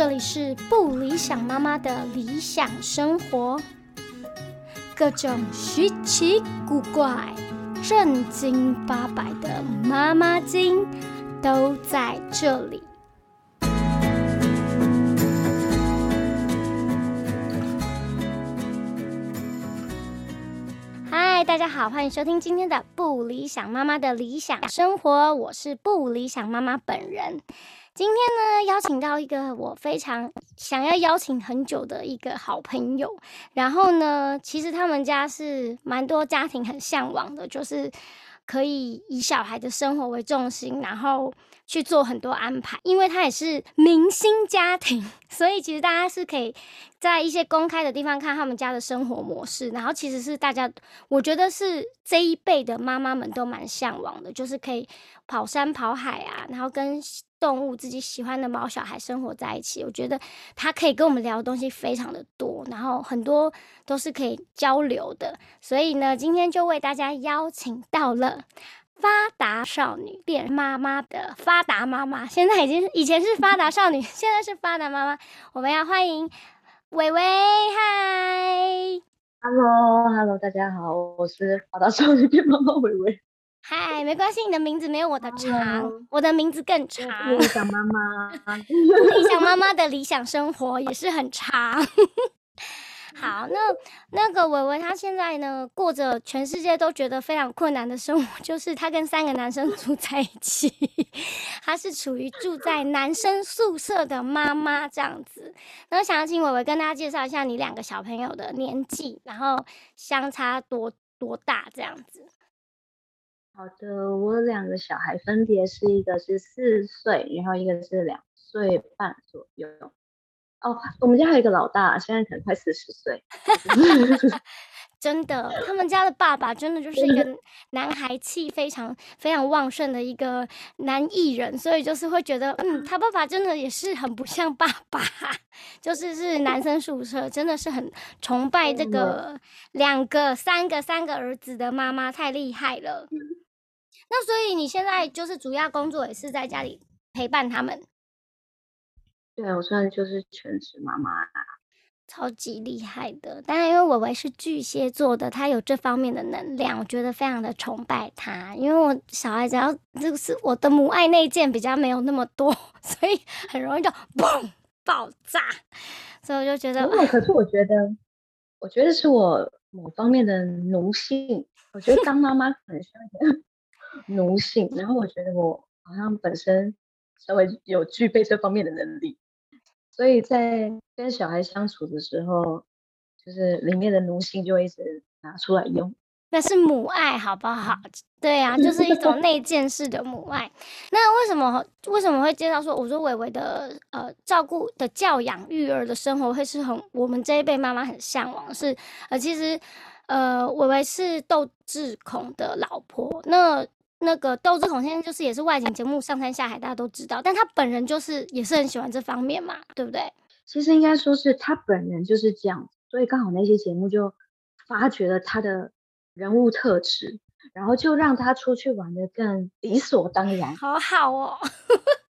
这里是不理想妈妈的理想生活，各种稀奇古怪、正经八百的妈妈经都在这里。嗨，大家好，欢迎收听今天的不理想妈妈的理想生活，我是不理想妈妈本人。今天呢，邀请到一个我非常想要邀请很久的一个好朋友。然后呢，其实他们家是蛮多家庭很向往的，就是可以以小孩的生活为重心，然后去做很多安排。因为他也是明星家庭，所以其实大家是可以在一些公开的地方看他们家的生活模式。然后其实是大家，我觉得是这一辈的妈妈们都蛮向往的，就是可以跑山跑海啊，然后跟。动物自己喜欢的猫小孩生活在一起，我觉得他可以跟我们聊的东西非常的多，然后很多都是可以交流的。所以呢，今天就为大家邀请到了发达少女变妈妈的发达妈妈，现在已经以前是发达少女，现在是发达妈妈。我们要欢迎伟伟，嗨，Hello，Hello，大家好，我是发达少女变妈妈伟伟。嗨，没关系，你的名字没有我的长，我的名字更长。理想妈妈，理想妈妈的理想生活也是很长。好，那那个伟伟他现在呢，过着全世界都觉得非常困难的生活，就是他跟三个男生 住在一起，他是处于住在男生宿舍的妈妈这样子。那想要请伟伟跟大家介绍一下你两个小朋友的年纪，然后相差多多大这样子。好的，我两个小孩分别是一个是四岁，然后一个是两岁半左右。哦，我们家还有一个老大，现在可能快四十岁。真的，他们家的爸爸真的就是一个男孩气非常非常旺盛的一个男艺人，所以就是会觉得，嗯，他爸爸真的也是很不像爸爸，就是是男生宿舍，真的是很崇拜这个两个、三个、三个儿子的妈妈，太厉害了。那所以你现在就是主要工作也是在家里陪伴他们？对，我算就是全职妈妈，超级厉害的。当然，因为伟伟是巨蟹座的，他有这方面的能量，我觉得非常的崇拜他。因为我小孩子要这个是我的母爱内建比较没有那么多，所以很容易就嘣爆炸。所以我就觉得，可是我觉得，我觉得是我某方面的奴性。我觉得当妈妈很需要。奴性，然后我觉得我好像本身稍微有具备这方面的能力，所以在跟小孩相处的时候，就是里面的奴性就会一直拿出来用。那是母爱，好不好？对啊，就是一种内建式的母爱。那为什么为什么会介绍说，我说伟伟的呃照顾的教养育儿的生活会是很我们这一辈妈妈很向往，是呃其实呃伟伟是窦智孔的老婆，那。那个窦智孔先生就是也是外景节目上山下海，大家都知道，但他本人就是也是很喜欢这方面嘛，对不对？其实应该说是他本人就是这样，所以刚好那些节目就发掘了他的人物特质，然后就让他出去玩的更理所当然。好好哦，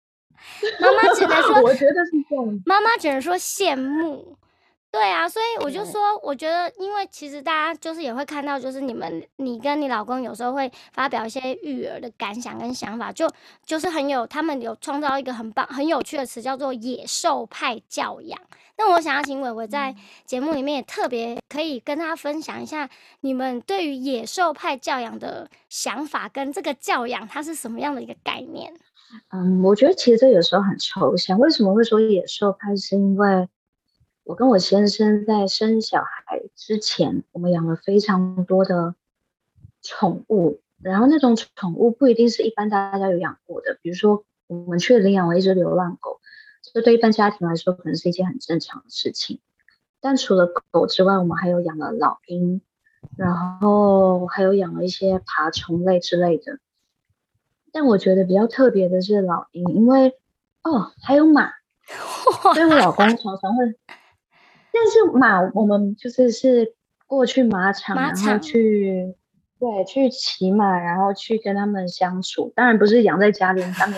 妈妈只能说，我觉得是这样，妈妈只能说羡慕。对啊，所以我就说，我觉得，因为其实大家就是也会看到，就是你们，你跟你老公有时候会发表一些育儿的感想跟想法，就就是很有，他们有创造一个很棒、很有趣的词，叫做“野兽派教养”。那我想要请伟伟在节目里面也特别可以跟他分享一下，你们对于野兽派教养的想法跟这个教养它是什么样的一个概念？嗯，我觉得其实这有时候很抽象。为什么会说野兽派？是因为我跟我先生在生小孩之前，我们养了非常多的宠物，然后那种宠物不一定是一般大家有养过的，比如说我们去领养了一只流浪狗，这对一般家庭来说可能是一件很正常的事情。但除了狗之外，我们还有养了老鹰，然后还有养了一些爬虫类之类的。但我觉得比较特别的是老鹰，因为哦还有马，所以我老公常常会。但是马，我们就是是过去马场，然后去对去骑马，然后去跟他们相处。当然不是养在家里，他们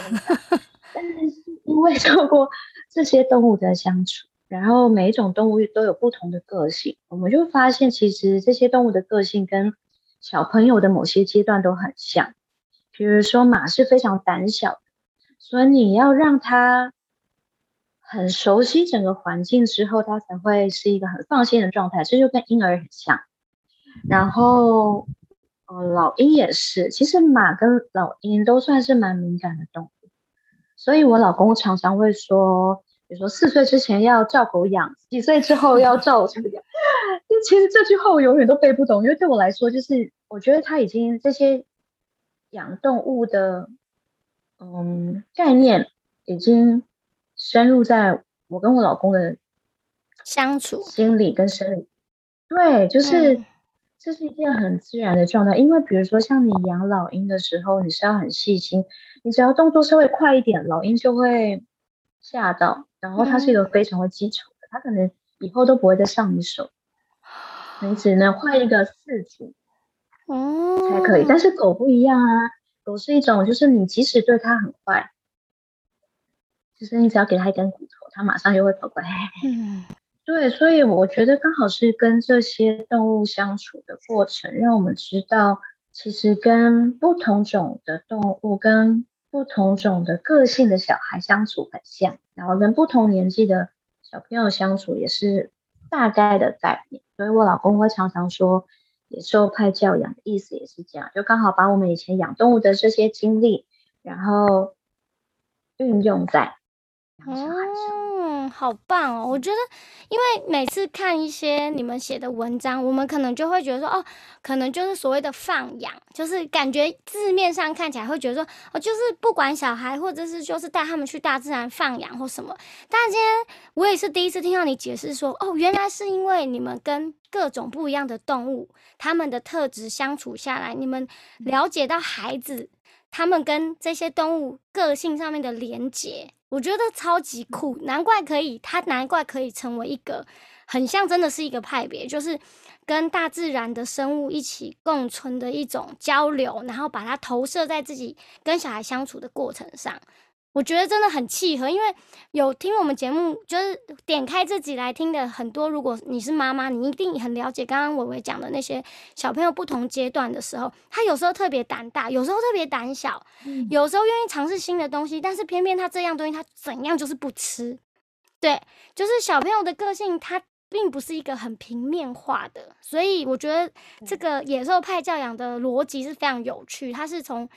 但是因因为透过这些动物的相处，然后每一种动物都有不同的个性，我们就发现其实这些动物的个性跟小朋友的某些阶段都很像。比如说马是非常胆小的，所以你要让它很熟悉整个环境之后，它才会是一个很放心的状态。这就跟婴儿很像。然后，呃，老鹰也是。其实马跟老鹰都算是蛮敏感的动物，所以我老公常常会说，比如说四岁之前要照狗养，几岁之后要照什么养。其实这句话我永远都背不懂，因为对我来说，就是我觉得他已经这些养动物的，嗯，概念已经深入在我跟我老公的相处心理跟生理。对，就是。这是一件很自然的状态，因为比如说像你养老鹰的时候，你是要很细心，你只要动作稍微快一点，老鹰就会吓到，然后它是一个非常会记仇的，它可能以后都不会再上你手，你只能换一个四组，嗯才可以。但是狗不一样啊，狗是一种就是你即使对它很坏，就是你只要给他一根骨头，他马上就会跑过来。嗯。对，所以我觉得刚好是跟这些动物相处的过程，让我们知道，其实跟不同种的动物、跟不同种的个性的小孩相处很像，然后跟不同年纪的小朋友相处也是大概的概念。所以我老公会常常说，野兽派教养的意思也是这样，就刚好把我们以前养动物的这些经历，然后运用在养小孩上。好棒哦！我觉得，因为每次看一些你们写的文章，我们可能就会觉得说，哦，可能就是所谓的放养，就是感觉字面上看起来会觉得说，哦，就是不管小孩，或者是就是带他们去大自然放养或什么。但今天我也是第一次听到你解释说，哦，原来是因为你们跟各种不一样的动物，他们的特质相处下来，你们了解到孩子他们跟这些动物个性上面的连结。我觉得超级酷，难怪可以，它难怪可以成为一个很像，真的是一个派别，就是跟大自然的生物一起共存的一种交流，然后把它投射在自己跟小孩相处的过程上。我觉得真的很契合，因为有听我们节目，就是点开自己来听的很多。如果你是妈妈，你一定很了解刚刚伟伟讲的那些小朋友不同阶段的时候，他有时候特别胆大，有时候特别胆小，有时候愿意尝试新的东西，但是偏偏他这样东西他怎样就是不吃。对，就是小朋友的个性，他并不是一个很平面化的，所以我觉得这个野兽派教养的逻辑是非常有趣，它是从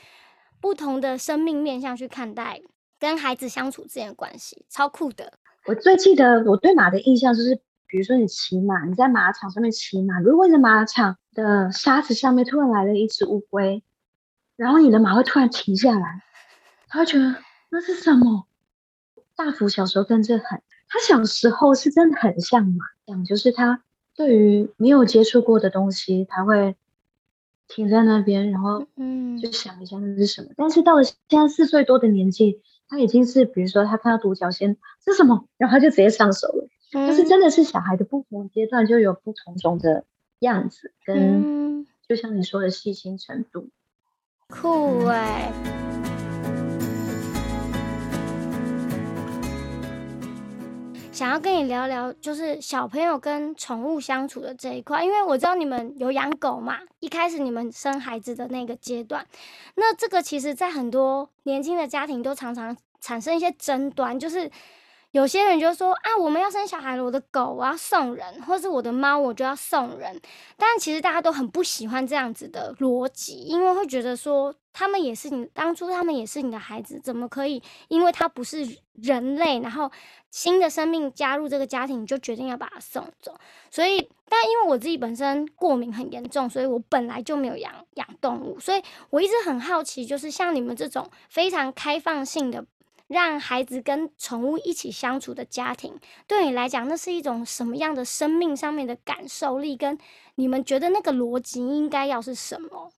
不同的生命面向去看待。跟孩子相处之间的关系超酷的。我最记得我对马的印象就是，比如说你骑马，你在马场上面骑马，如果你的马场的沙子上面突然来了一只乌龟，然后你的马会突然停下来，他会觉得那是什么？大福小时候跟这很，他小时候是真的很像马，讲就是他对于没有接触过的东西，他会停在那边，然后嗯，就想一下那是什么。但是到了现在四岁多的年纪。他已经是，比如说他看到独角仙是什么，然后他就直接上手了。就是真的是小孩的不同阶段就有不同种的样子，跟就像你说的细心程度，酷哎。想要跟你聊聊，就是小朋友跟宠物相处的这一块，因为我知道你们有养狗嘛。一开始你们生孩子的那个阶段，那这个其实在很多年轻的家庭都常常产生一些争端，就是。有些人就说啊，我们要生小孩了，我的狗我要送人，或是我的猫我就要送人。但其实大家都很不喜欢这样子的逻辑，因为会觉得说他们也是你当初他们也是你的孩子，怎么可以因为他不是人类，然后新的生命加入这个家庭，你就决定要把它送走？所以，但因为我自己本身过敏很严重，所以我本来就没有养养动物，所以我一直很好奇，就是像你们这种非常开放性的。让孩子跟宠物一起相处的家庭，对你来讲，那是一种什么样的生命上面的感受力？跟你们觉得那个逻辑应该要是什么？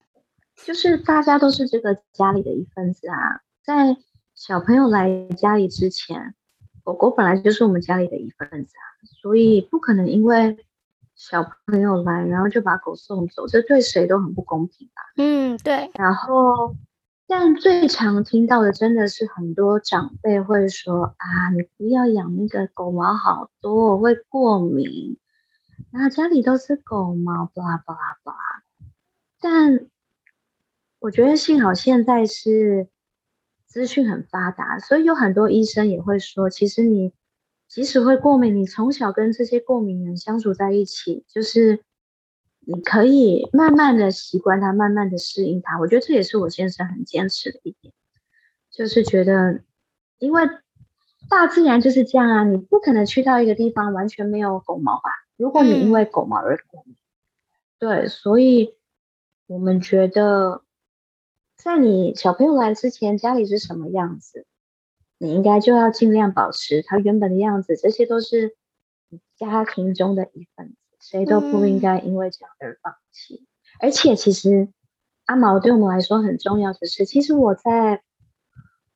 就是大家都是这个家里的一份子啊。在小朋友来家里之前，狗狗本来就是我们家里的一份子啊，所以不可能因为小朋友来，然后就把狗送走，这对谁都很不公平吧？嗯，对。然后。但最常听到的真的是很多长辈会说啊，你不要养那个狗毛，好多我会过敏。然后家里都是狗毛，巴拉巴拉巴拉。但我觉得幸好现在是资讯很发达，所以有很多医生也会说，其实你即使会过敏，你从小跟这些过敏人相处在一起，就是你可以慢慢的习惯它，慢慢的适应它。我觉得这也是我先生很坚持的一点，就是觉得因为大自然就是这样啊，你不可能去到一个地方完全没有狗毛吧？如果你因为狗毛而过敏，对，所以我们觉得，在你小朋友来之前，家里是什么样子，你应该就要尽量保持它原本的样子。这些都是家庭中的一份子，谁都不应该因为这样而放弃。而且，其实阿毛对我们来说很重要的是，其实我在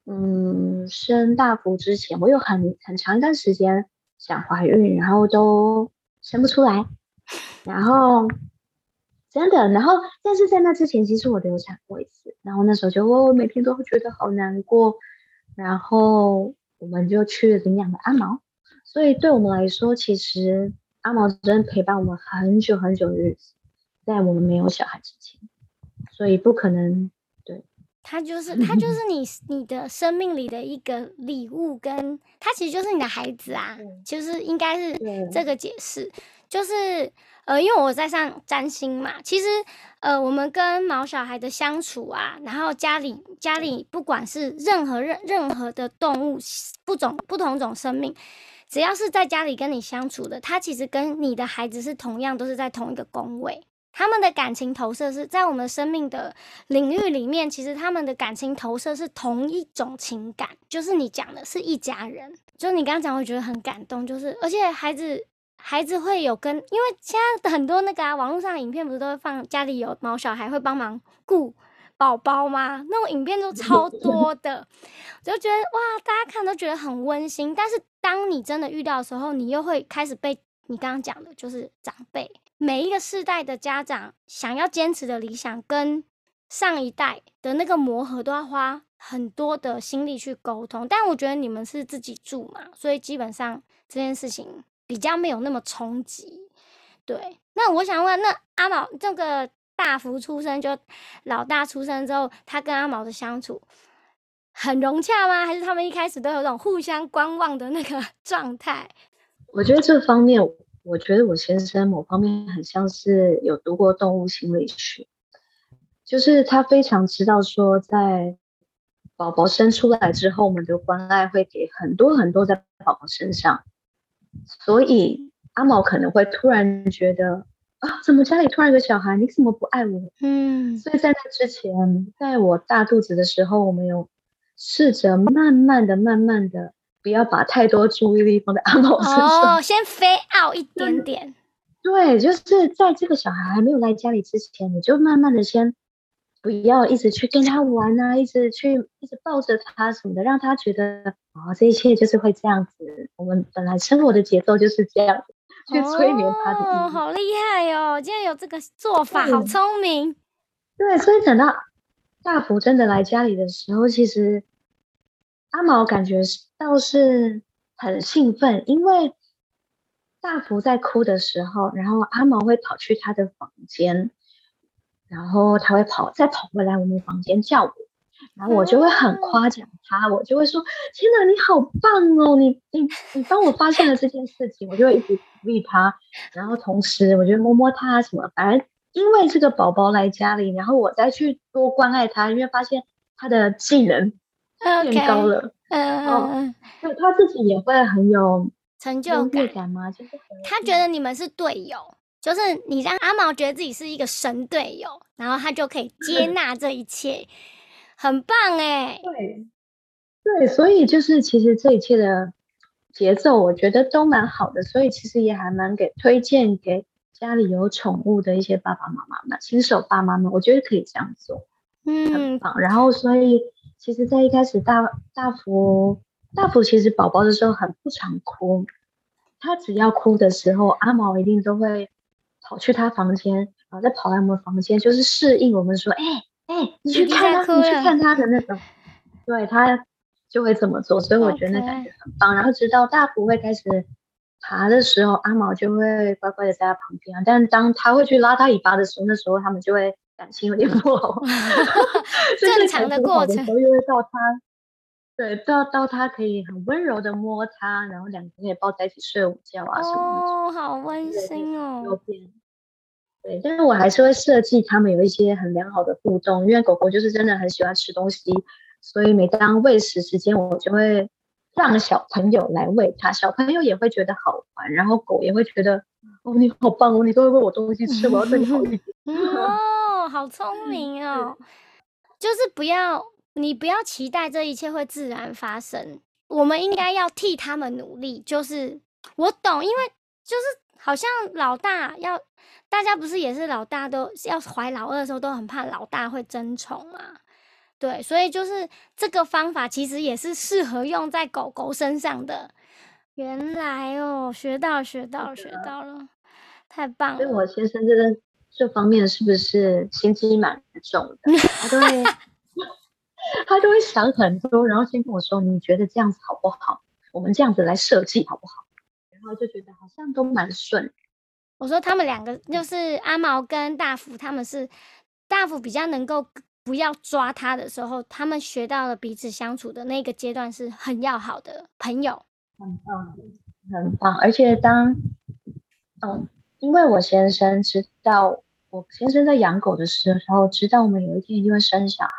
嗯生大福之前，我有很很长一段时间想怀孕，然后都。生不出来，然后真的，然后但是在那之前，其实我流产过一次，然后那时候就我每天都会觉得好难过，然后我们就去领养了阿毛，所以对我们来说，其实阿毛真的陪伴我们很久很久的日子，在我们没有小孩之前，所以不可能。对他就是 他就是你你的生命里的一个礼物，跟他其实就是你的孩子啊，就是应该是这个解释，就是呃，因为我在上占星嘛，其实呃，我们跟毛小孩的相处啊，然后家里家里不管是任何任任何的动物不种不同种生命，只要是在家里跟你相处的，他其实跟你的孩子是同样都是在同一个宫位。他们的感情投射是在我们生命的领域里面，其实他们的感情投射是同一种情感，就是你讲的是一家人。就你刚刚讲，我觉得很感动，就是而且孩子孩子会有跟，因为现在很多那个啊，网络上影片不是都会放家里有毛小孩会帮忙顾宝宝吗？那种影片都超多的，就觉得哇，大家看都觉得很温馨。但是当你真的遇到的时候，你又会开始被你刚刚讲的，就是长辈。每一个世代的家长想要坚持的理想，跟上一代的那个磨合，都要花很多的心力去沟通。但我觉得你们是自己住嘛，所以基本上这件事情比较没有那么冲击。对，那我想问，那阿毛这个大福出生就老大出生之后，他跟阿毛的相处很融洽吗？还是他们一开始都有种互相观望的那个 状态？我觉得这方面。我觉得我先生某方面很像是有读过动物心理学，就是他非常知道说，在宝宝生出来之后，我们的关爱会给很多很多在宝宝身上，所以阿毛可能会突然觉得啊，怎么家里突然有个小孩，你怎么不爱我？嗯，所以在那之前，在我大肚子的时候，我们有试着慢慢的、慢慢的。不要把太多注意力放在阿毛身上。哦，先飞傲一点点。对，就是在这个小孩还没有来家里之前，你就慢慢的先不要一直去跟他玩啊，一直去一直抱着他什么的，让他觉得哦，这一切就是会这样子。我们本来生活的节奏就是这样，去催眠他的。哦，好厉害哦！竟然有这个做法，好聪明。对，所以等到大福真的来家里的时候，其实。阿毛感觉倒是很兴奋，因为大福在哭的时候，然后阿毛会跑去他的房间，然后他会跑再跑回来我们房间叫我，然后我就会很夸奖他，我就会说：“天哪，你好棒哦！你你你帮我发现了这件事情，我就会一直鼓励他，然后同时我就摸摸他什么，反正因为这个宝宝来家里，然后我再去多关爱他，因为发现他的技能。”变高了，嗯，对，他自己也会很有成就感吗？就是他觉得你们是队友，就是你让阿毛觉得自己是一个神队友，然后他就可以接 纳这一切，很棒哎。对，对，所以就是其实这一切的节奏，我觉得都蛮好的，所以其实也还蛮给推荐给家里有宠物的一些爸爸妈妈们，新手爸妈们，我觉得可以这样做，嗯，很棒。然后所以。其实，在一开始，大大福大福其实宝宝的时候很不常哭，他只要哭的时候，阿毛一定都会跑去他房间，然后再跑来我们房间，就是适应我们说，哎，哎，你去看他，你去看他的那种，对他就会这么做，所以我觉得那感觉很棒。然后直到大福会开始爬的时候，阿毛就会乖乖的在他旁边。但是当他会去拉他尾巴的时候，那时候他们就会感情有点不好。正常的过程，又会到他，对，到到他可以很温柔的摸他，然后两个人可以抱在一起睡午觉啊什么的。哦，好温馨哦。对，但是我还是会设计他们有一些很良好的互动，因为狗狗就是真的很喜欢吃东西，所以每当喂食时间，我就会让小朋友来喂它，小朋友也会觉得好玩，然后狗也会觉得哦你好棒哦，你都会喂我东西吃，我要对你好一点。哦，好聪明哦，就是不要你不要期待这一切会自然发生，我们应该要替他们努力。就是我懂，因为就是好像老大要。大家不是也是老大都要怀老二的时候都很怕老大会争宠嘛？对，所以就是这个方法其实也是适合用在狗狗身上的。原来哦，学到学到学到了，太棒了！所以我先生这个这方面是不是心机蛮重的？他都会 他都会想很多，然后先跟我说：“你觉得这样子好不好？我们这样子来设计好不好？”然后就觉得好像都蛮顺。我说他们两个就是阿毛跟大福，他们是大福比较能够不要抓他的时候，他们学到了彼此相处的那个阶段是很要好的朋友，很棒，很棒。而且当嗯，因为我先生知道我先生在养狗的时候，知道我们有一天一定会生小孩，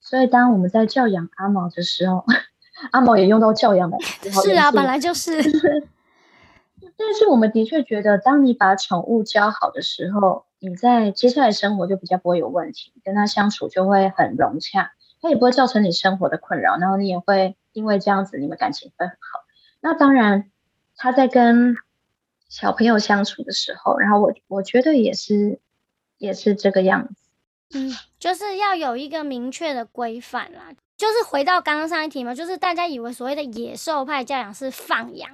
所以当我们在教养阿毛的时候，阿毛也用到教养的，是啊，本来就是。但是我们的确觉得，当你把宠物教好的时候，你在接下来生活就比较不会有问题，跟它相处就会很融洽，它也不会造成你生活的困扰，然后你也会因为这样子，你们感情会很好。那当然，他在跟小朋友相处的时候，然后我我觉得也是也是这个样子，嗯，就是要有一个明确的规范啦。就是回到刚刚上一题嘛，就是大家以为所谓的野兽派教养是放养。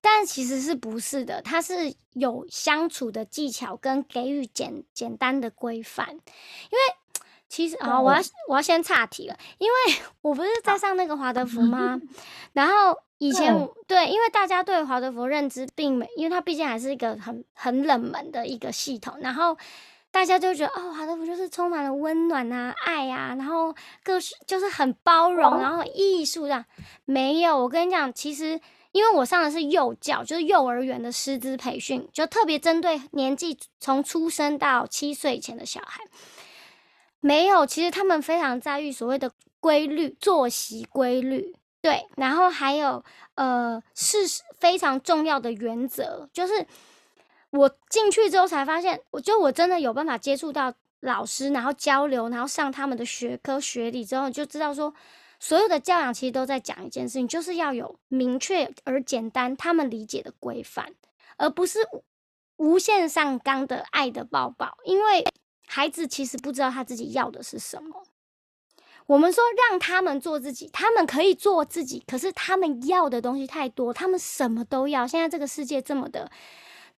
但其实是不是的，它是有相处的技巧跟给予简简单的规范。因为其实啊，我要我要先岔题了，因为我不是在上那个华德福 吗？然后以前对，因为大家对华德福认知并没，因为它毕竟还是一个很很冷门的一个系统，然后大家就觉得哦，华德福就是充满了温暖啊、爱啊，然后各式就是很包容，然后艺术这样。没有，我跟你讲，其实。因为我上的是幼教，就是幼儿园的师资培训，就特别针对年纪从出生到七岁以前的小孩。没有，其实他们非常在意所谓的规律作息规律，对，然后还有呃是非常重要的原则，就是我进去之后才发现，我就我真的有办法接触到老师，然后交流，然后上他们的学科学理之后，就知道说。所有的教养其实都在讲一件事情，就是要有明确而简单他们理解的规范，而不是无限上纲的爱的抱抱。因为孩子其实不知道他自己要的是什么。我们说让他们做自己，他们可以做自己，可是他们要的东西太多，他们什么都要。现在这个世界这么的。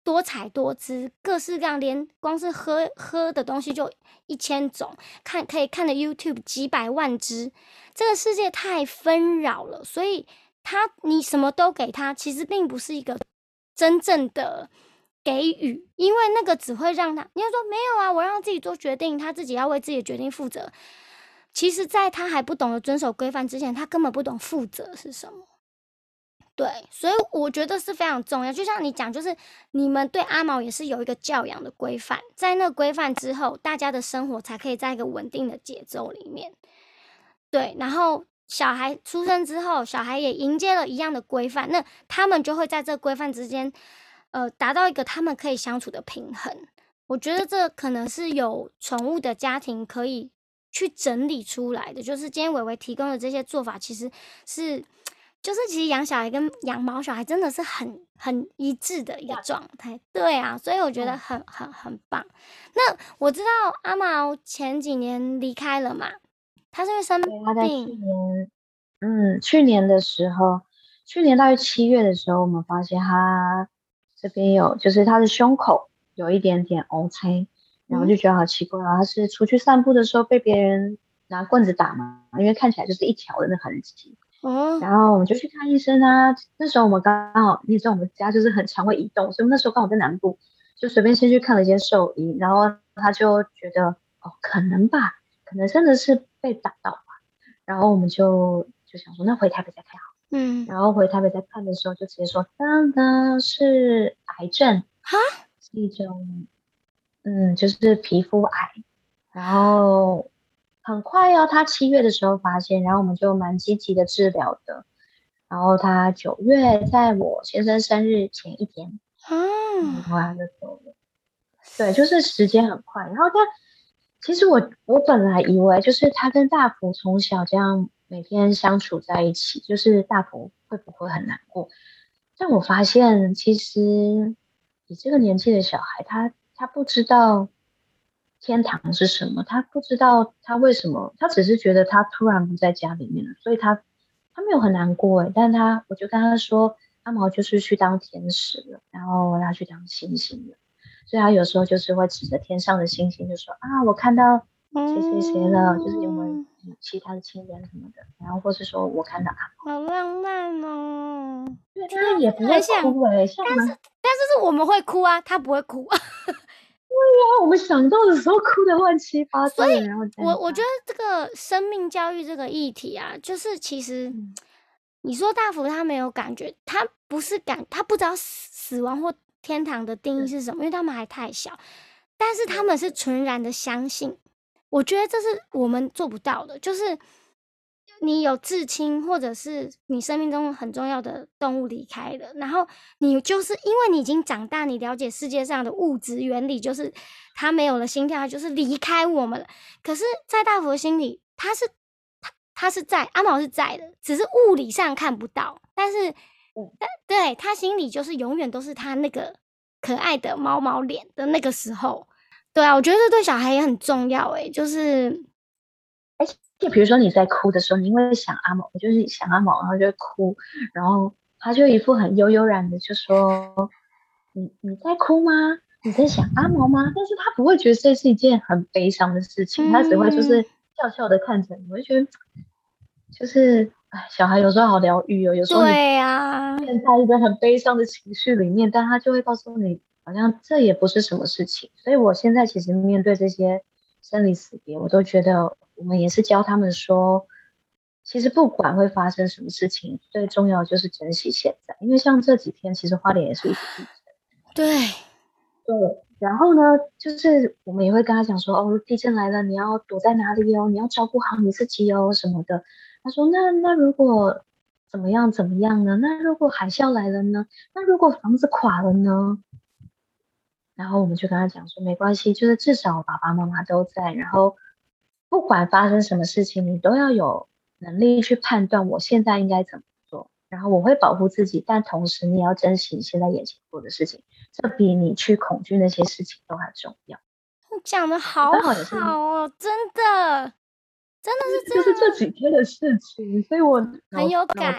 多彩多姿，各式各样，连光是喝喝的东西就一千种，看可以看的 YouTube 几百万只，这个世界太纷扰了，所以他你什么都给他，其实并不是一个真正的给予，因为那个只会让他，你要说没有啊，我让他自己做决定，他自己要为自己的决定负责。其实，在他还不懂得遵守规范之前，他根本不懂负责是什么。对，所以我觉得是非常重要。就像你讲，就是你们对阿毛也是有一个教养的规范，在那规范之后，大家的生活才可以在一个稳定的节奏里面。对，然后小孩出生之后，小孩也迎接了一样的规范，那他们就会在这规范之间，呃，达到一个他们可以相处的平衡。我觉得这可能是有宠物的家庭可以去整理出来的。就是今天伟伟提供的这些做法，其实是。就是其实养小孩跟养毛小孩真的是很很一致的一个状态，对啊，所以我觉得很很很棒。那我知道阿毛前几年离开了嘛，他是因为生病。他在去年，嗯，去年的时候，去年大约七月的时候，我们发现他这边有，就是他的胸口有一点点 O K，然后就觉得好奇怪啊，他是出去散步的时候被别人拿棍子打嘛，因为看起来就是一条的那痕迹。哦，然后我们就去看医生啊。那时候我们刚好，你知道我们家就是很常会移动，所以那时候刚好在南部，就随便先去看了一间兽医，然后他就觉得哦，可能吧，可能真的是被打到吧。然后我们就就想说，那回台北再看好。嗯，然后回台北再看的时候，就直接说，当当是癌症哈，是一种，嗯，就是皮肤癌。然后。很快哦，他七月的时候发现，然后我们就蛮积极的治疗的。然后他九月在我先生生日前一天，嗯，后来就走了。对，就是时间很快。然后他，其实我我本来以为就是他跟大福从小这样每天相处在一起，就是大福会不会很难过？但我发现其实你这个年纪的小孩，他他不知道。天堂是什么？他不知道他为什么，他只是觉得他突然不在家里面了，所以他他没有很难过诶，但他我就跟他说，阿毛就是去当天使了，然后他去当星星了，所以他有时候就是会指着天上的星星就说啊，我看到谁谁谁了，就是有没有其他的亲人什么的，然后或是说我看到阿毛，好浪漫哦，对，他也不会哭诶，但是但是是我们会哭啊，他不会哭。对呀，我们想到的时候哭的乱七八糟。所以，我我觉得这个生命教育这个议题啊，就是其实你说大福他没有感觉，他不是感，他不知道死死亡或天堂的定义是什么，因为他们还太小。但是他们是纯然的相信，我觉得这是我们做不到的，就是。你有至亲，或者是你生命中很重要的动物离开了，然后你就是因为你已经长大，你了解世界上的物质原理，就是它没有了心跳，就是离开我们了。可是，在大佛心里，它是它它是在阿毛是在的，只是物理上看不到，但是，但对他心里就是永远都是他那个可爱的毛毛脸的那个时候。对啊，我觉得这对小孩也很重要，诶，就是。就比如说你在哭的时候，你因为想阿毛，就是想阿毛，然后就哭，然后他就一副很悠悠然的就说：“你你在哭吗？你在想阿毛吗？”但是他不会觉得这是一件很悲伤的事情，他只会就是笑笑的看着你，我就觉得就是哎，小孩有时候好疗愈哦，有时候对呀，陷在一个很悲伤的情绪里面，但他就会告诉你，好像这也不是什么事情。所以我现在其实面对这些生离死别，我都觉得。我们也是教他们说，其实不管会发生什么事情，最重要就是珍惜现在。因为像这几天，其实花莲也是一地震。对，对。然后呢，就是我们也会跟他讲说，哦，地震来了，你要躲在哪里哦？你要照顾好你自己哦，什么的。他说，那那如果怎么样怎么样呢？那如果海啸来了呢？那如果房子垮了呢？然后我们就跟他讲说，没关系，就是至少爸爸妈妈都在，然后。不管发生什么事情，你都要有能力去判断我现在应该怎么做。然后我会保护自己，但同时你也要珍惜你现在眼前做的事情，这比你去恐惧那些事情都还重要。你讲的好好哦，真的，真的是就是这几天的事情，所以我很有感。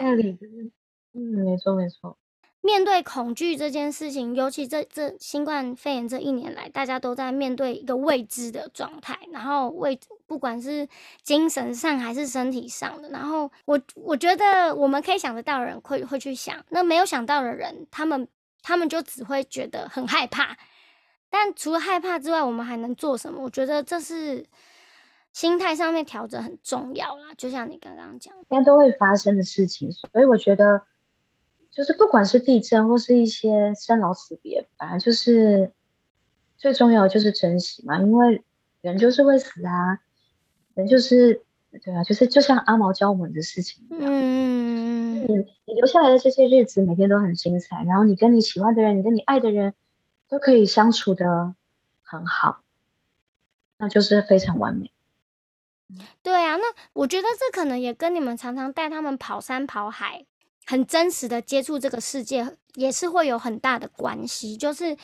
嗯，没错没错。面对恐惧这件事情，尤其这这新冠肺炎这一年来，大家都在面对一个未知的状态，然后未不管是精神上还是身体上的，然后我我觉得我们可以想得到的人会会去想，那没有想到的人，他们他们就只会觉得很害怕。但除了害怕之外，我们还能做什么？我觉得这是心态上面调整很重要啦。就像你刚刚讲，应该都会发生的事情，所以我觉得。就是不管是地震或是一些生老死别，反正就是最重要的就是珍惜嘛，因为人就是会死啊，人就是对啊，就是就像阿毛教我们的事情一样，嗯，你你留下来的这些日子每天都很精彩，然后你跟你喜欢的人，你跟你爱的人都可以相处的很好，那就是非常完美。对啊，那我觉得这可能也跟你们常常带他们跑山跑海。很真实的接触这个世界，也是会有很大的关系。就是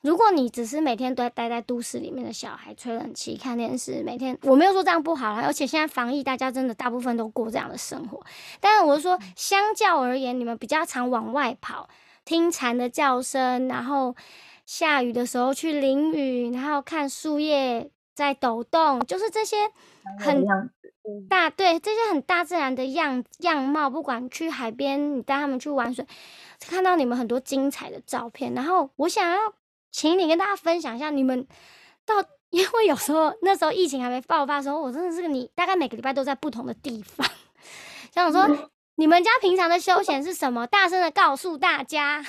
如果你只是每天都待在都市里面的小孩，吹冷气、看电视，每天我没有说这样不好啦，而且现在防疫，大家真的大部分都过这样的生活。但是我是说，相较而言，你们比较常往外跑，听蝉的叫声，然后下雨的时候去淋雨，然后看树叶在抖动，就是这些很大对这些很大自然的样样貌。不管去海边，你带他们去玩水，看到你们很多精彩的照片。然后我想要请你跟大家分享一下你们到，因为有时候那时候疫情还没爆发的时候，我真的是你大概每个礼拜都在不同的地方，想说。你们家平常的休闲是什么？大声的告诉大家。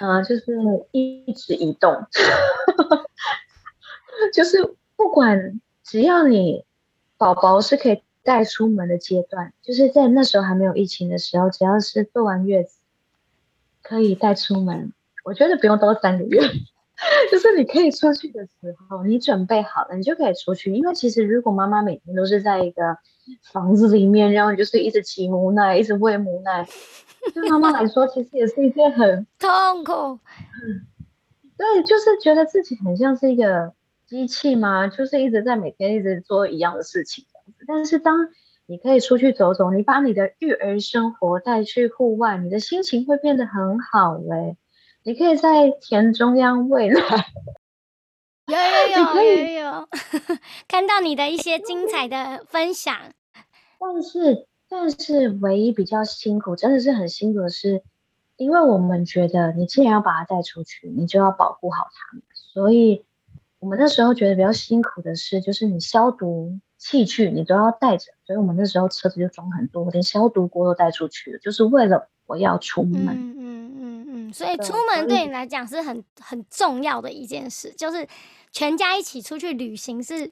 嗯，就是一直移动，就是不管只要你宝宝是可以带出门的阶段，就是在那时候还没有疫情的时候，只要是坐完月子可以带出门，我觉得不用多三个月。就是你可以出去的时候，你准备好了，你就可以出去。因为其实如果妈妈每天都是在一个房子里面，然后就是一直挤母奶，一直喂母奶，对妈妈来说其实也是一件很痛苦。对，就是觉得自己很像是一个机器嘛，就是一直在每天一直做一样的事情这样子。但是当你可以出去走走，你把你的育儿生活带去户外，你的心情会变得很好嘞。你可以在田中央喂奶，有有 有有有，看到你的一些精彩的分享。但是，但是唯一比较辛苦，真的是很辛苦的是，因为我们觉得你既然要把它带出去，你就要保护好它们。所以，我们那时候觉得比较辛苦的是，就是你消毒器具你都要带着。所以我们那时候车子就装很多，连消毒锅都带出去了，就是为了我要出门。嗯嗯嗯所以出门对你来讲是很很重要的一件事，就是全家一起出去旅行是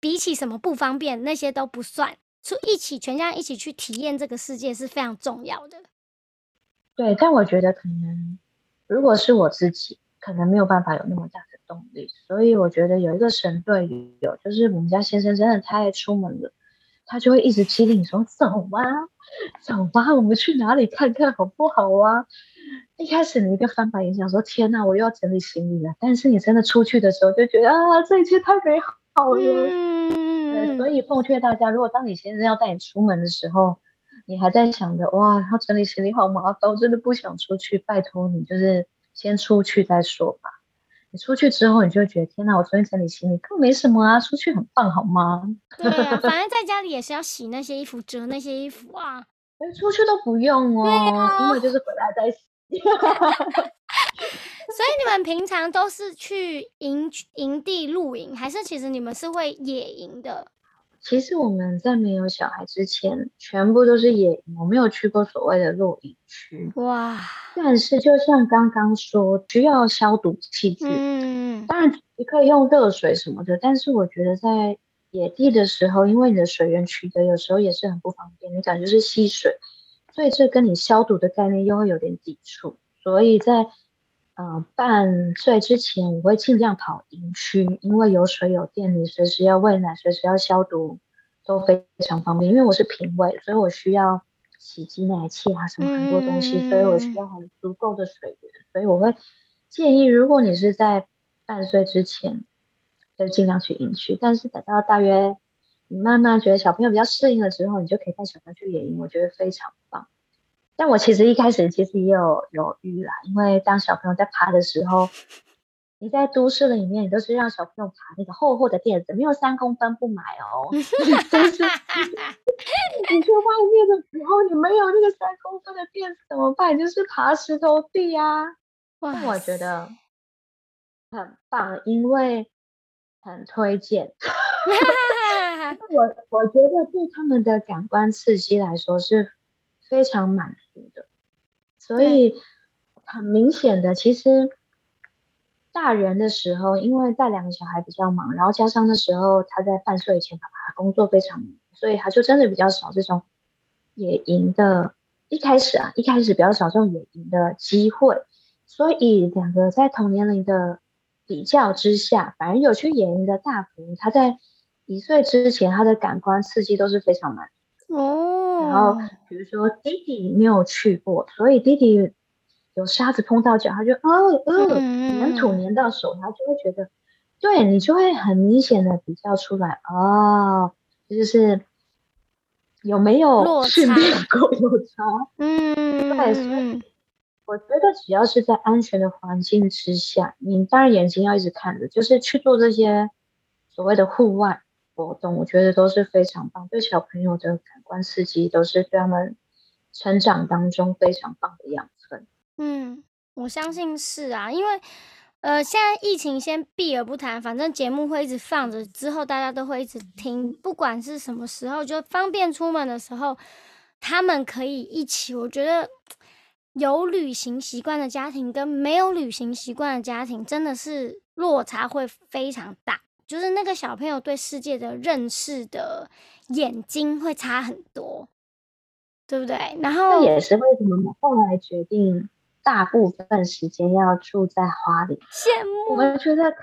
比起什么不方便那些都不算，出一起全家一起去体验这个世界是非常重要的。对，但我觉得可能如果是我自己，可能没有办法有那么大的动力，所以我觉得有一个神队友，就是我们家先生真的太爱出门了，他就会一直激励你说走啊，走吧，我们去哪里看看好不好啊？一开始你一个翻白眼，想说天哪，我又要整理行李了。但是你真的出去的时候，就觉得啊，这一切太美好了。嗯，所以奉劝大家，如果当你先生要带你出门的时候，你还在想着哇，要整理行李好麻烦，我真的不想出去。拜托你，就是先出去再说吧。你出去之后，你就会觉得天哪，我昨天整理行李根本没什么啊，出去很棒好吗？对啊，反正在家里也是要洗那些衣服、折那些衣服啊。出去都不用哦，因为就是回来再洗。所以你们平常都是去营营地露营，还是其实你们是会野营的？其实我们在没有小孩之前，全部都是野营，我没有去过所谓的露营区。哇！但是就像刚刚说，需要消毒器具，嗯，当然你可以用热水什么的，但是我觉得在野地的时候，因为你的水源取得有时候也是很不方便，你感觉是吸水。所以这跟你消毒的概念又会有点抵触，所以在呃半岁之前，我会尽量跑营区，因为有水有电，你随时要喂奶，随时要消毒，都非常方便。因为我是平喂，所以我需要洗鸡奶器啊什么很多东西，所以我需要很足够的水源。所以我会建议，如果你是在半岁之前，就尽量去营区，但是等到大约。你慢慢觉得小朋友比较适应了之后，你就可以带小朋友去野营，我觉得非常棒。但我其实一开始其实也有犹豫啦，因为当小朋友在爬的时候，你在都市里面，你都是让小朋友爬那个厚厚的垫子，没有三公分不买哦。你去外面的时候，你没有那个三公分的垫子怎么办？就是爬石头地啊。但我觉得很棒，因为很推荐。我我觉得对他们的感官刺激来说是非常满的，所以很明显的，其实大人的时候，因为带两个小孩比较忙，然后加上那时候他在半岁以前，爸爸工作非常忙，所以他就真的比较少这种野营的。一开始啊，一开始比较少这种野营的机会，所以两个在同年龄的比较之下，反而有去野营的大福，他在。一岁之前，他的感官刺激都是非常满哦。然后，比如说弟弟没有去过，所以弟弟有沙子碰到脚，他就哦哦，粘土粘到手，他就会觉得，对你就会很明显的比较出来哦，就是有没有训练过有差，嗯，对，所以我觉得只要是在安全的环境之下，你当然眼睛要一直看着，就是去做这些所谓的户外活动，我觉得都是非常棒，对小朋友的感官刺激都是对他们成长当中非常棒的养分。嗯，我相信是啊，因为呃，现在疫情先避而不谈，反正节目会一直放着，之后大家都会一直听，不管是什么时候，就方便出门的时候，他们可以一起。我觉得。有旅行习惯的家庭跟没有旅行习惯的家庭，真的是落差会非常大。就是那个小朋友对世界的认识的眼睛会差很多，对不对？然后这也是为什么我后来决定大部分时间要住在花莲。羡慕。我们觉得看，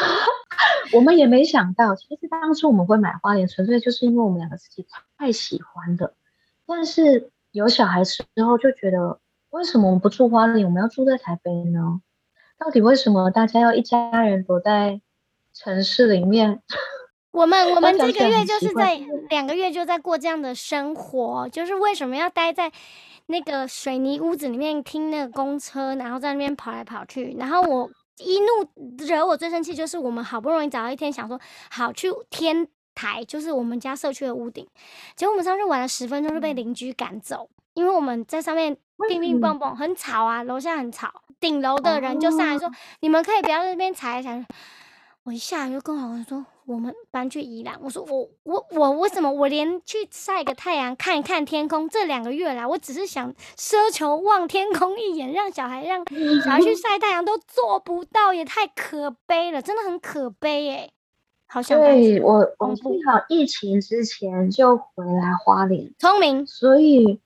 我们也没想到，其实当初我们会买花莲，纯粹就是因为我们两个自己太喜欢的，但是。有小孩之后就觉得，为什么我们不住花莲，我们要住在台北呢？到底为什么大家要一家人躲在城市里面？我们我们这个月就是在两个月就在过这样的生活，就是为什么要待在那个水泥屋子里面听那个公车，然后在那边跑来跑去？然后我一怒惹我最生气就是我们好不容易找到一天想说好去天。台就是我们家社区的屋顶，结果我们上去玩了十分钟就被邻居赶走，因为我们在上面乒乒乓乓很吵啊，楼下很吵，顶楼的人就上来说：“你们可以不要在那边踩踩。”我一下就跟老公说：“我们搬去宜兰。”我说：“我我我为什么我连去晒个太阳看一看天空这两个月来，我只是想奢求望天空一眼，让小孩让小孩去 晒太阳都做不到，也太可悲了，真的很可悲哎。”对我，我幸好疫情之前就回来花莲，聪明。所以，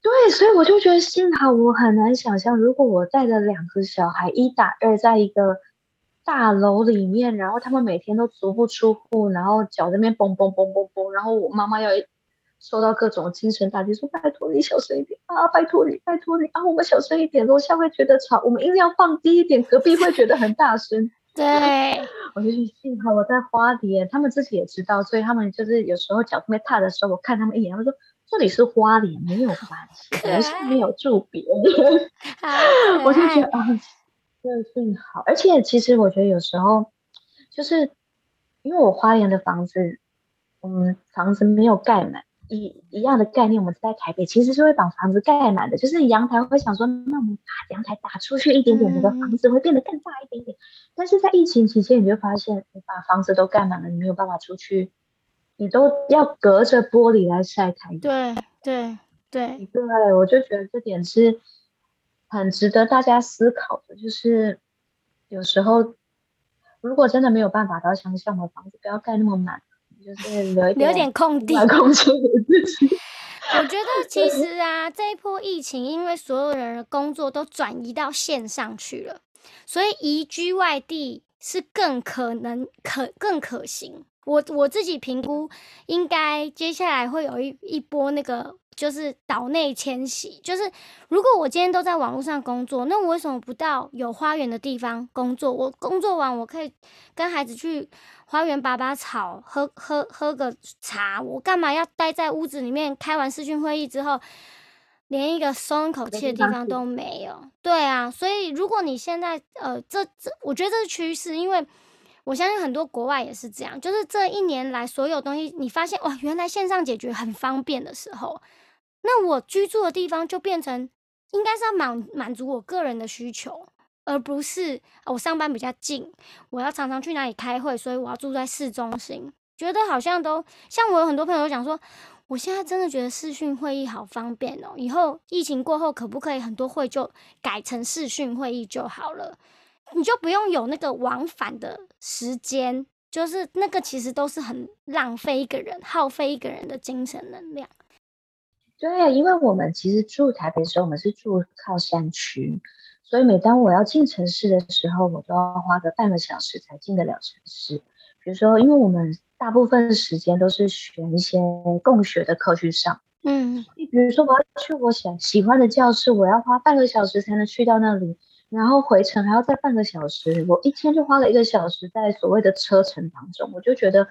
对，所以我就觉得幸好。我很难想象，如果我带着两个小孩一打二，在一个大楼里面，然后他们每天都足不出户，然后脚那边嘣嘣嘣嘣嘣，然后我妈妈要受到各种精神打击，说拜托你小声一点啊，拜托你，拜托你啊，我们小声一点，楼下会觉得吵，我们音量放低一点，隔壁会觉得很大声。对，我就去幸好我在花莲，他们自己也知道，所以他们就是有时候脚这边踏的时候，我看他们一眼，他们说这里是花莲，没有关系，我们是没有住别人。我就觉得啊，这幸好，而且其实我觉得有时候就是因为我花莲的房子，嗯，房子没有盖满。一一样的概念，我们在台北其实是会把房子盖满的，就是阳台会想说，那我们把阳台打出去一点点，这个房子会变得更大一点点。但是在疫情期间，你就发现，你把房子都盖满了，你没有办法出去，你都要隔着玻璃来晒太阳。对对对对，我就觉得这点是很值得大家思考的，就是有时候如果真的没有办法到乡下，我们房子不要盖那么满。就是 留留点空地，空间给自己。我觉得 其实啊，这一波疫情，因为所有人的工作都转移到线上去了，所以移居外地是更可能、可更可行。我我自己评估，应该接下来会有一一波那个。就是岛内迁徙，就是如果我今天都在网络上工作，那我为什么不到有花园的地方工作？我工作完，我可以跟孩子去花园拔拔草，喝喝喝个茶。我干嘛要待在屋子里面？开完视讯会议之后，连一个松一口气的地方都没有。对啊，所以如果你现在呃，这这，我觉得这是趋势，因为我相信很多国外也是这样，就是这一年来所有东西，你发现哇，原来线上解决很方便的时候。那我居住的地方就变成，应该是要满满足我个人的需求，而不是我上班比较近，我要常常去哪里开会，所以我要住在市中心。觉得好像都像我有很多朋友讲说，我现在真的觉得视讯会议好方便哦。以后疫情过后，可不可以很多会就改成视讯会议就好了？你就不用有那个往返的时间，就是那个其实都是很浪费一个人、耗费一个人的精神能量。对，因为我们其实住台北的时候，我们是住靠山区，所以每当我要进城市的时候，我都要花个半个小时才进得了城市。比如说，因为我们大部分时间都是选一些共学的课去上，嗯，你比如说我要去我想喜欢的教室，我要花半个小时才能去到那里，然后回程还要再半个小时，我一天就花了一个小时在所谓的车程当中，我就觉得。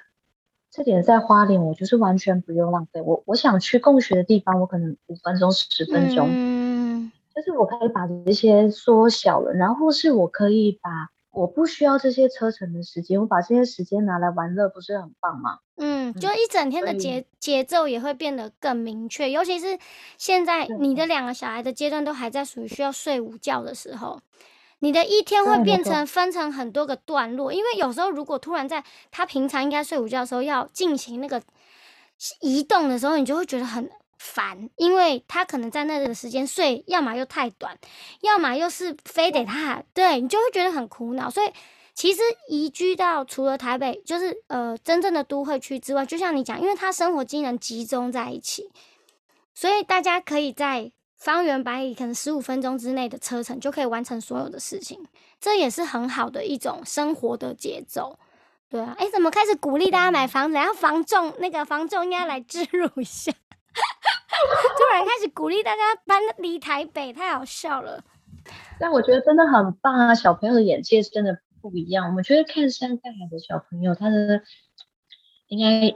这点在花莲，我就是完全不用浪费。我我想去共学的地方，我可能五分钟、十分钟，嗯就是我可以把这些缩小了，然后是我可以把我不需要这些车程的时间，我把这些时间拿来玩乐，不是很棒吗？嗯，就一整天的节节奏也会变得更明确，尤其是现在你的两个小孩的阶段都还在属于需要睡午觉的时候，你的一天会变成分成很多个段落，因为有时候如果突然在他平常应该睡午觉的时候要进行那个移动的时候，你就会觉得很。烦，因为他可能在那个时间睡，要么又太短，要么又是非得他，对你就会觉得很苦恼。所以其实移居到除了台北，就是呃真正的都会区之外，就像你讲，因为他生活机能集中在一起，所以大家可以在方圆百里，可能十五分钟之内的车程就可以完成所有的事情，这也是很好的一种生活的节奏。对啊，哎，怎么开始鼓励大家买房子？然后房仲那个房仲应该来置入一下。突然开始鼓励大家搬离台北，太好笑了。但我觉得真的很棒啊！小朋友的眼界是真的不一样。我们觉得看山看海的小朋友，他的应该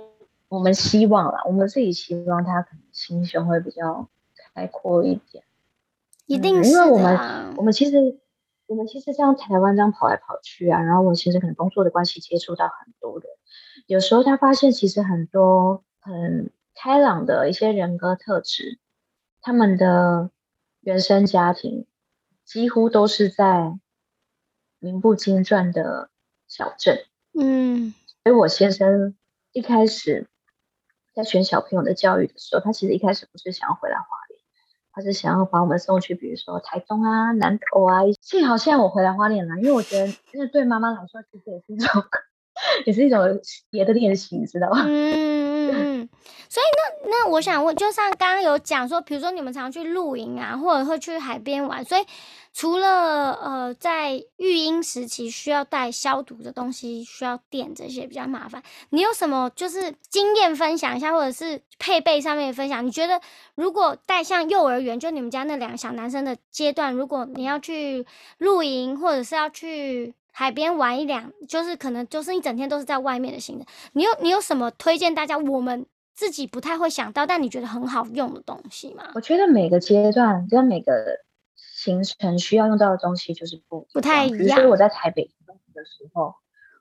我们希望啦，我们自己希望他可能心胸会比较开阔一点。一定是因为我们我们其实我们其实这样台湾这样跑来跑去啊，然后我其实可能工作的关系接触到很多人，有时候他发现其实很多很。开朗的一些人格特质，他们的原生家庭几乎都是在名不经传的小镇。嗯，所以我先生一开始在选小朋友的教育的时候，他其实一开始不是想要回来花莲，他是想要把我们送去，比如说台中啊、南投啊。幸好现在我回来花莲了，因为我觉得那对妈妈来说，其实也是一种，也是一种别的练习，你知道吗？嗯嗯，所以那那我想问，就像刚刚有讲说，比如说你们常去露营啊，或者会去海边玩，所以除了呃在育婴时期需要带消毒的东西，需要垫这些比较麻烦，你有什么就是经验分享一下，或者是配备上面的分享？你觉得如果带像幼儿园，就你们家那两个小男生的阶段，如果你要去露营，或者是要去。海边玩一两，就是可能就是一整天都是在外面的行程。你有你有什么推荐大家？我们自己不太会想到，但你觉得很好用的东西吗？我觉得每个阶段跟每个行程需要用到的东西就是不不太一样。所以我在台北的时候，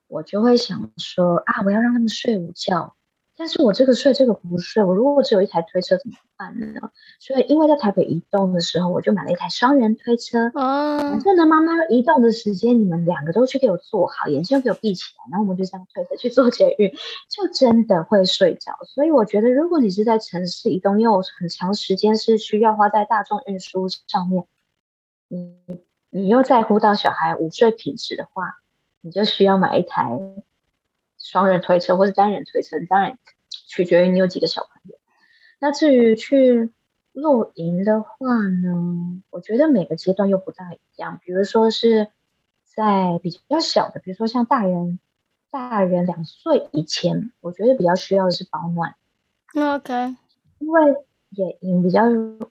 我就会想说啊，我要让他们睡午觉。但是我这个睡，这个不睡。我如果只有一台推车怎么办呢？所以，因为在台北移动的时候，我就买了一台双人推车。哦。反正呢，妈妈移动的时间，你们两个都去给我坐好，眼睛给我闭起来，然后我们就这样推着去做捷运，就真的会睡着。所以我觉得，如果你是在城市移动，因为我很长时间是需要花在大众运输上面，你你又在乎到小孩午睡品质的话，你就需要买一台。双人推车或是单人推车，当然取决于你有几个小朋友。那至于去露营的话呢，我觉得每个阶段又不大一样。比如说是在比较小的，比如说像大人，大人两岁以前，我觉得比较需要的是保暖。OK，因为野营比较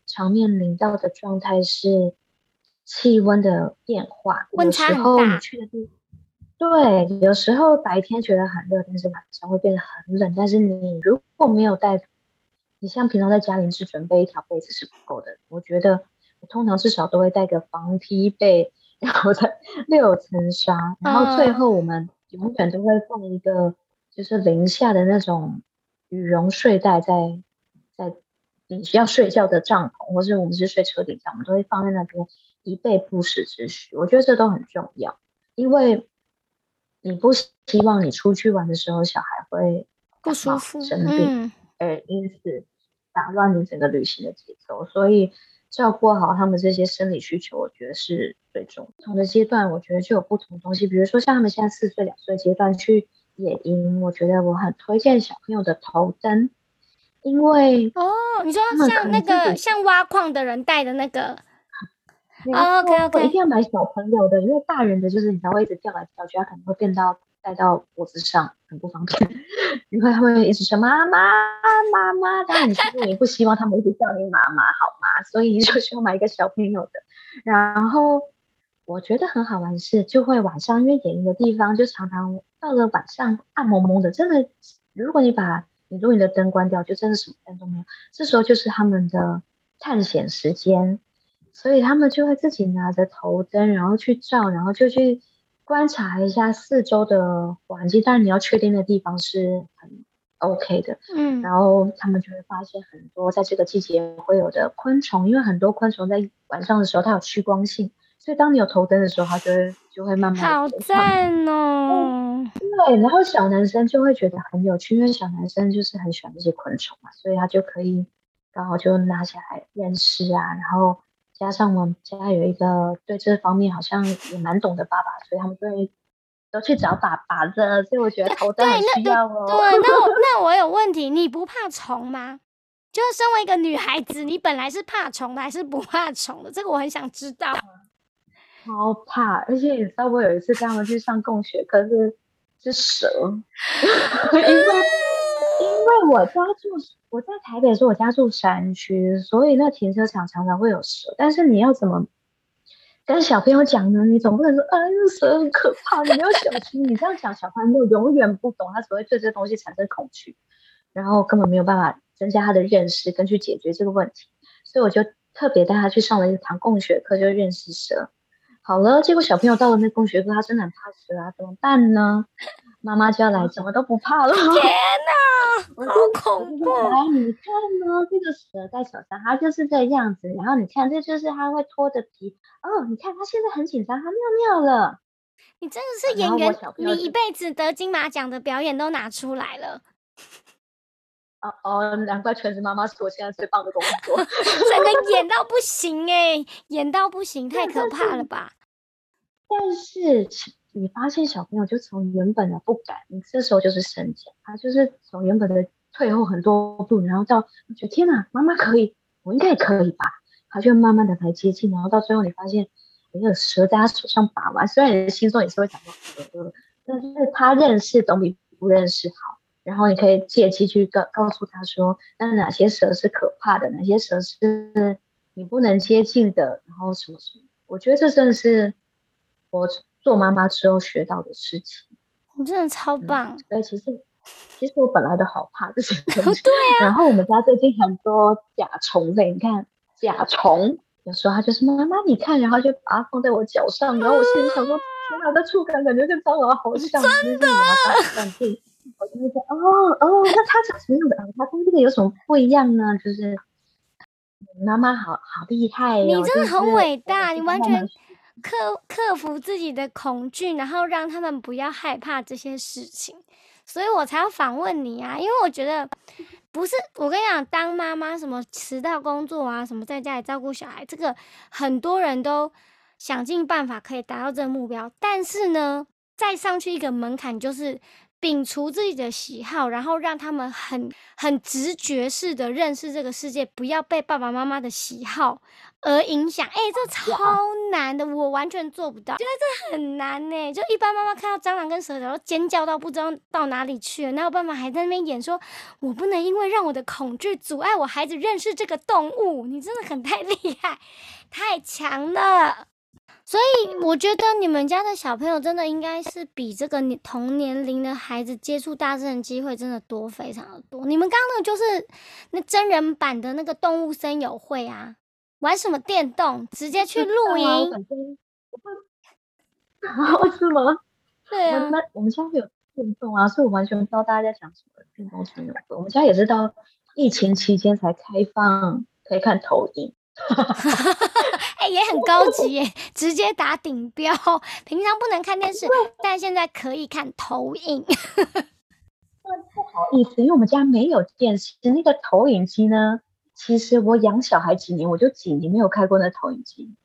常面临到的状态是气温的变化，温差很大去的地方。对，有时候白天觉得很热，但是晚上会变得很冷。但是你如果没有带，你像平常在家里是准备一条被子是不够的。我觉得我通常至少都会带个防踢被，然后再六层纱，然后最后我们永远都会放一个就是零下的那种羽绒睡袋在在你需要睡觉的帐篷，或是我们是睡车顶上，我们都会放在那边以备不时之需。我觉得这都很重要，因为。你不希望你出去玩的时候，小孩会不舒服、生病，而因此打乱你整个旅行的节奏。所以照顾好他们这些生理需求，我觉得是最重要。不同的阶段，我觉得就有不同东西。比如说像他们现在四岁、两岁阶段去野营，我觉得我很推荐小朋友的头灯，因为哦，你说像那个像挖矿的人戴的那个。OK OK，一定要买小朋友的，因为大人的就是你才会一直跳来跳去，他可能会变到戴到脖子上，很不方便。因为他会一直说妈妈妈妈，但是你其实你不希望他们一直叫你妈妈好吗？所以你就需要买一个小朋友的。然后我觉得很好玩是，就会晚上因为野营的地方就常常到了晚上暗蒙蒙的，真的，如果你把你如果你的灯关掉，就真的什么灯都没有。这时候就是他们的探险时间。所以他们就会自己拿着头灯，然后去照，然后就去观察一下四周的环境。但你要确定的地方是很 OK 的，嗯，然后他们就会发现很多在这个季节会有的昆虫，因为很多昆虫在晚上的时候它有趋光性，所以当你有头灯的时候，它就会就会慢慢好赞哦。对，然后小男生就会觉得很有趣，因为小男生就是很喜欢这些昆虫嘛，所以他就可以刚好就拿起来认识啊，然后。加上我们家有一个对这方面好像也蛮懂的爸爸，所以他们就会都去找爸爸的，所以我觉得头灯很需要哦。对，那我那我有问题，你不怕虫吗？就是身为一个女孩子，你本来是怕虫的还是不怕虫的？这个我很想知道。超怕，而且你知道我有一次跟他们去上共学课是是蛇，因为因为我家住。我在台北说，我家住山区，所以那停车场常常会有蛇。但是你要怎么跟小朋友讲呢？你总不能说，啊，那蛇很可怕，你要小心。你这样讲，小朋友永远不懂，他只会对这东西产生恐惧，然后根本没有办法增加他的认识跟去解决这个问题。所以我就特别带他去上了一堂共学课，就认识蛇。好了，结果小朋友到了那共学课，他真的很怕蛇啊，怎么办呢？妈妈就要来，什么都不怕了。天哪，好恐怖！来，你看呢，这个蛇在手上，它就是这样子。然后你看，这就是它会拖着皮。哦，你看它现在很紧张，它尿尿了。你真的是演员，你一辈子得金马奖的表演都拿出来了。哦哦，难怪全职妈妈是我现在最棒的工作。真的演到不行哎，演到不行，太可怕了吧？但是。你发现小朋友就从原本的不敢，你这时候就是升降，他就是从原本的退后很多步，然后到觉得天哪，妈妈可以，我应该也可以吧？他就慢慢的来接近，然后到最后你发现，那个蛇在他手上把玩，虽然你的心中也是会想到蛇，但是他认识总比不认识好。然后你可以借机去告告诉他说，那哪些蛇是可怕的，哪些蛇是你不能接近的，然后什么什么？我觉得这真的是我。做妈妈之后学到的事情，你真的超棒。对，其实其实我本来都好怕这些东西。对啊。然后我们家最近很多甲虫类，你看甲虫，有时候它就是妈妈你看，然后就把它放在我脚上，然后我心里想说，天哪，的触感感觉跟蟑螂好像。真的。我就会说，哦哦，那它长什么样的？它跟这个有什么不一样呢？就是妈妈好好厉害，你真的很伟大，你完全。克克服自己的恐惧，然后让他们不要害怕这些事情，所以我才要反问你啊！因为我觉得不是我跟你讲，当妈妈什么迟到工作啊，什么在家里照顾小孩，这个很多人都想尽办法可以达到这个目标，但是呢，再上去一个门槛就是。摒除自己的喜好，然后让他们很很直觉式的认识这个世界，不要被爸爸妈妈的喜好而影响。哎，这超难的，我完全做不到，觉得这很难呢。就一般妈妈看到蟑螂跟蛇，然后尖叫到不知道到哪里去了，那有办法还在那边演说，我不能因为让我的恐惧阻碍我孩子认识这个动物。你真的很太 厉害，太强了。所以我觉得你们家的小朋友真的应该是比这个同年龄的孩子接触大自然机会真的多，非常的多。你们刚刚那个就是那真人版的那个动物森友会啊，玩什么电动，直接去 露营。是吗？对啊。我们我们家有电动啊，所以我完全不知道大家在讲什么电动森友会。我们家也是到疫情期间才开放可以看投影。哎，也很高级耶，直接打顶标。平常不能看电视，但现在可以看投影。不好意思，因为我们家没有电视，那个投影机呢？其实我养小孩几年，我就几年没有开过那投影机，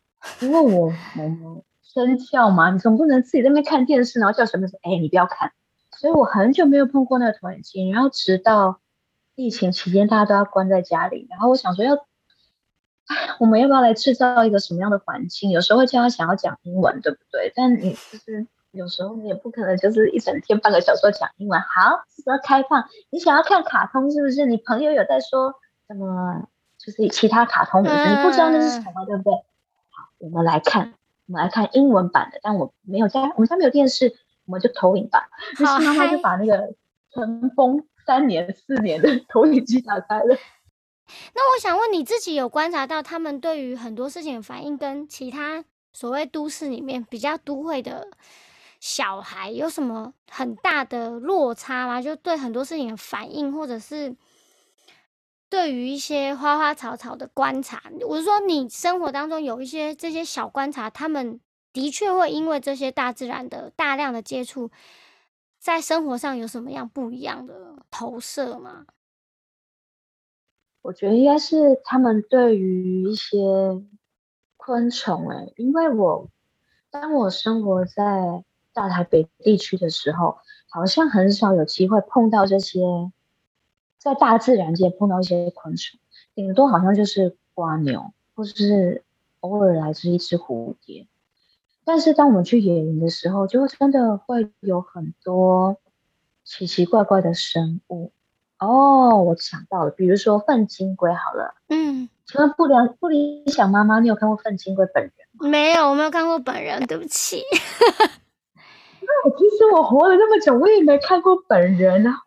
因为我我生肖嘛，你总不能自己在那边看电视，然后叫什么说，哎，你不要看。所以我很久没有碰过那个投影机，然后直到疫情期间，大家都要关在家里，然后我想说要。我们要不要来制造一个什么样的环境？有时候会叫他想要讲英文，对不对？但你就是有时候你也不可能就是一整天半个小时讲英文。好，要开放。你想要看卡通是不是？你朋友有在说什么？就是其他卡通，你不知道那是什么，对不对？好，我们来看，我们来看英文版的。但我没有家，我们家没有电视，我们就投影吧。于是妈妈就把那个尘封三年四年的投影机打开了。那我想问你自己，有观察到他们对于很多事情的反应，跟其他所谓都市里面比较都会的小孩有什么很大的落差吗？就对很多事情的反应，或者是对于一些花花草草的观察，我是说你生活当中有一些这些小观察，他们的确会因为这些大自然的大量的接触，在生活上有什么样不一样的投射吗？我觉得应该是他们对于一些昆虫，哎，因为我当我生活在大台北地区的时候，好像很少有机会碰到这些，在大自然界碰到一些昆虫，顶多好像就是瓜牛，或者是偶尔来自一只蝴蝶。但是当我们去野营的时候，就真的会有很多奇奇怪怪的生物。哦，我想到了，比如说粪金龟好了。嗯，请问不良不理想妈妈，你有看过粪金龟本人吗？没有，我没有看过本人，对不起。那 其实我活了那么久，我也没看过本人。然后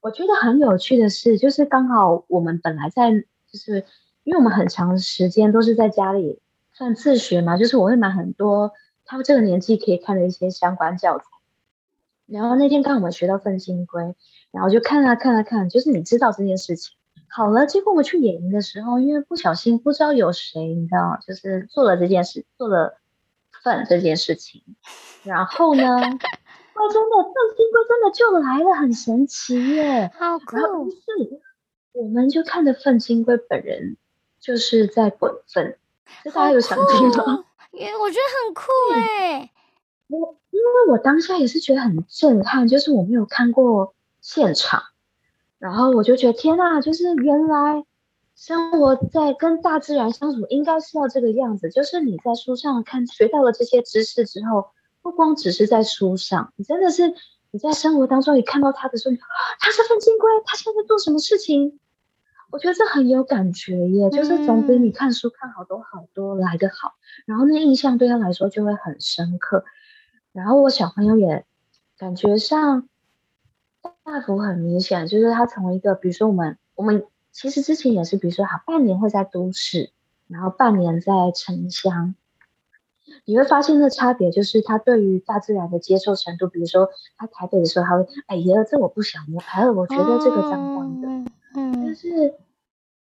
我觉得很有趣的是，就是刚好我们本来在，就是因为我们很长时间都是在家里算自学嘛，就是我会买很多他们这个年纪可以看的一些相关教材。然后那天刚好我们学到粪金龟。然后就看啊看啊看，就是你知道这件事情好了。结果我们去野营的时候，因为不小心不知道有谁，你知道，就是做了这件事，做了粪这件事情。然后呢，哇，真的粪金龟真的就来了，很神奇耶！好酷。是，我们就看着粪金龟本人就是在滚粪，这大家有想听吗？因为我觉得很酷哎。我因为我当下也是觉得很震撼，就是我没有看过。现场，然后我就觉得天呐，就是原来生活在跟大自然相处应该是要这个样子。就是你在书上看学到了这些知识之后，不光只是在书上，你真的是你在生活当中你看到他的时候，他是份金龟，他现在做什么事情？我觉得这很有感觉耶，就是总比你看书看好多好多来的好。然后那印象对他来说就会很深刻。然后我小朋友也感觉上。大幅很明显，就是他从一个，比如说我们，我们其实之前也是，比如说好半年会在都市，然后半年在城乡，你会发现的差别就是他对于大自然的接受程度，比如说他台北的时候，他会，哎呀，这我不想摸，还有我觉得这个脏脏的，嗯，但是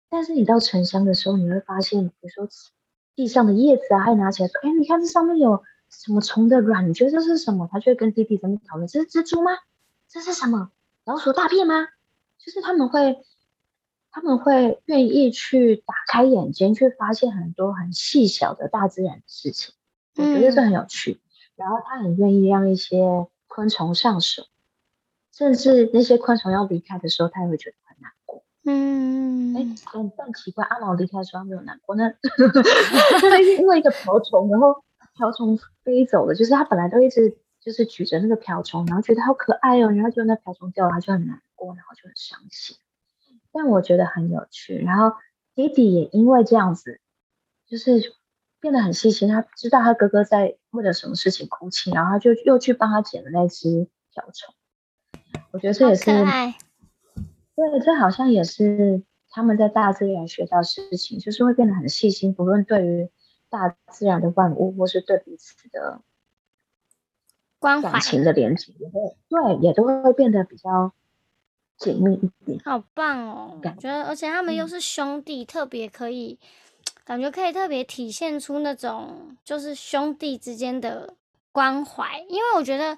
但是你到城乡的时候，你会发现，比如说地上的叶子啊，还拿起来说，哎，你看这上面有什么虫的卵，你觉得这是什么？他就会跟弟弟他们讨论，这是蜘蛛吗？这是什么？老鼠大便吗？就是他们会，他们会愿意去打开眼睛，去发现很多很细小的大自然的事情。我觉得这很有趣。然后他很愿意让一些昆虫上手，甚至那些昆虫要离开的时候，他也会觉得很难过。嗯，哎，很很奇怪，阿毛离开的时候他没有难过，那 因为一个瓢虫，然后瓢虫飞走了，就是他本来都一直。就是举着那个瓢虫，然后觉得好可爱哦，然后就那瓢虫掉了，他就很难过，然后就很伤心。但我觉得很有趣。然后弟弟也因为这样子，就是变得很细心，他知道他哥哥在为了什么事情哭泣，然后他就又去帮他捡了那只小虫。我觉得这也是，对，这好像也是他们在大自然学到事情，就是会变得很细心，不论对于大自然的万物，或是对彼此的。感情的连接也会对，也都会变得比较紧密一点。好棒哦，感觉而且他们又是兄弟，特别可以感觉可以特别体现出那种就是兄弟之间的关怀。因为我觉得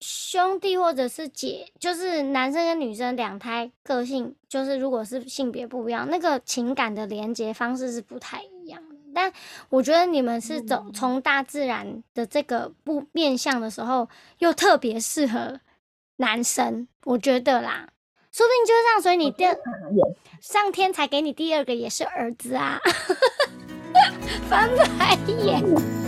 兄弟或者是姐，就是男生跟女生两胎个性，就是如果是性别不一样，那个情感的连接方式是不太一样。但我觉得你们是走从大自然的这个不面向的时候，又特别适合男生，我觉得啦，说不定就是这样，所以你第上天才给你第二个也是儿子啊，翻白眼。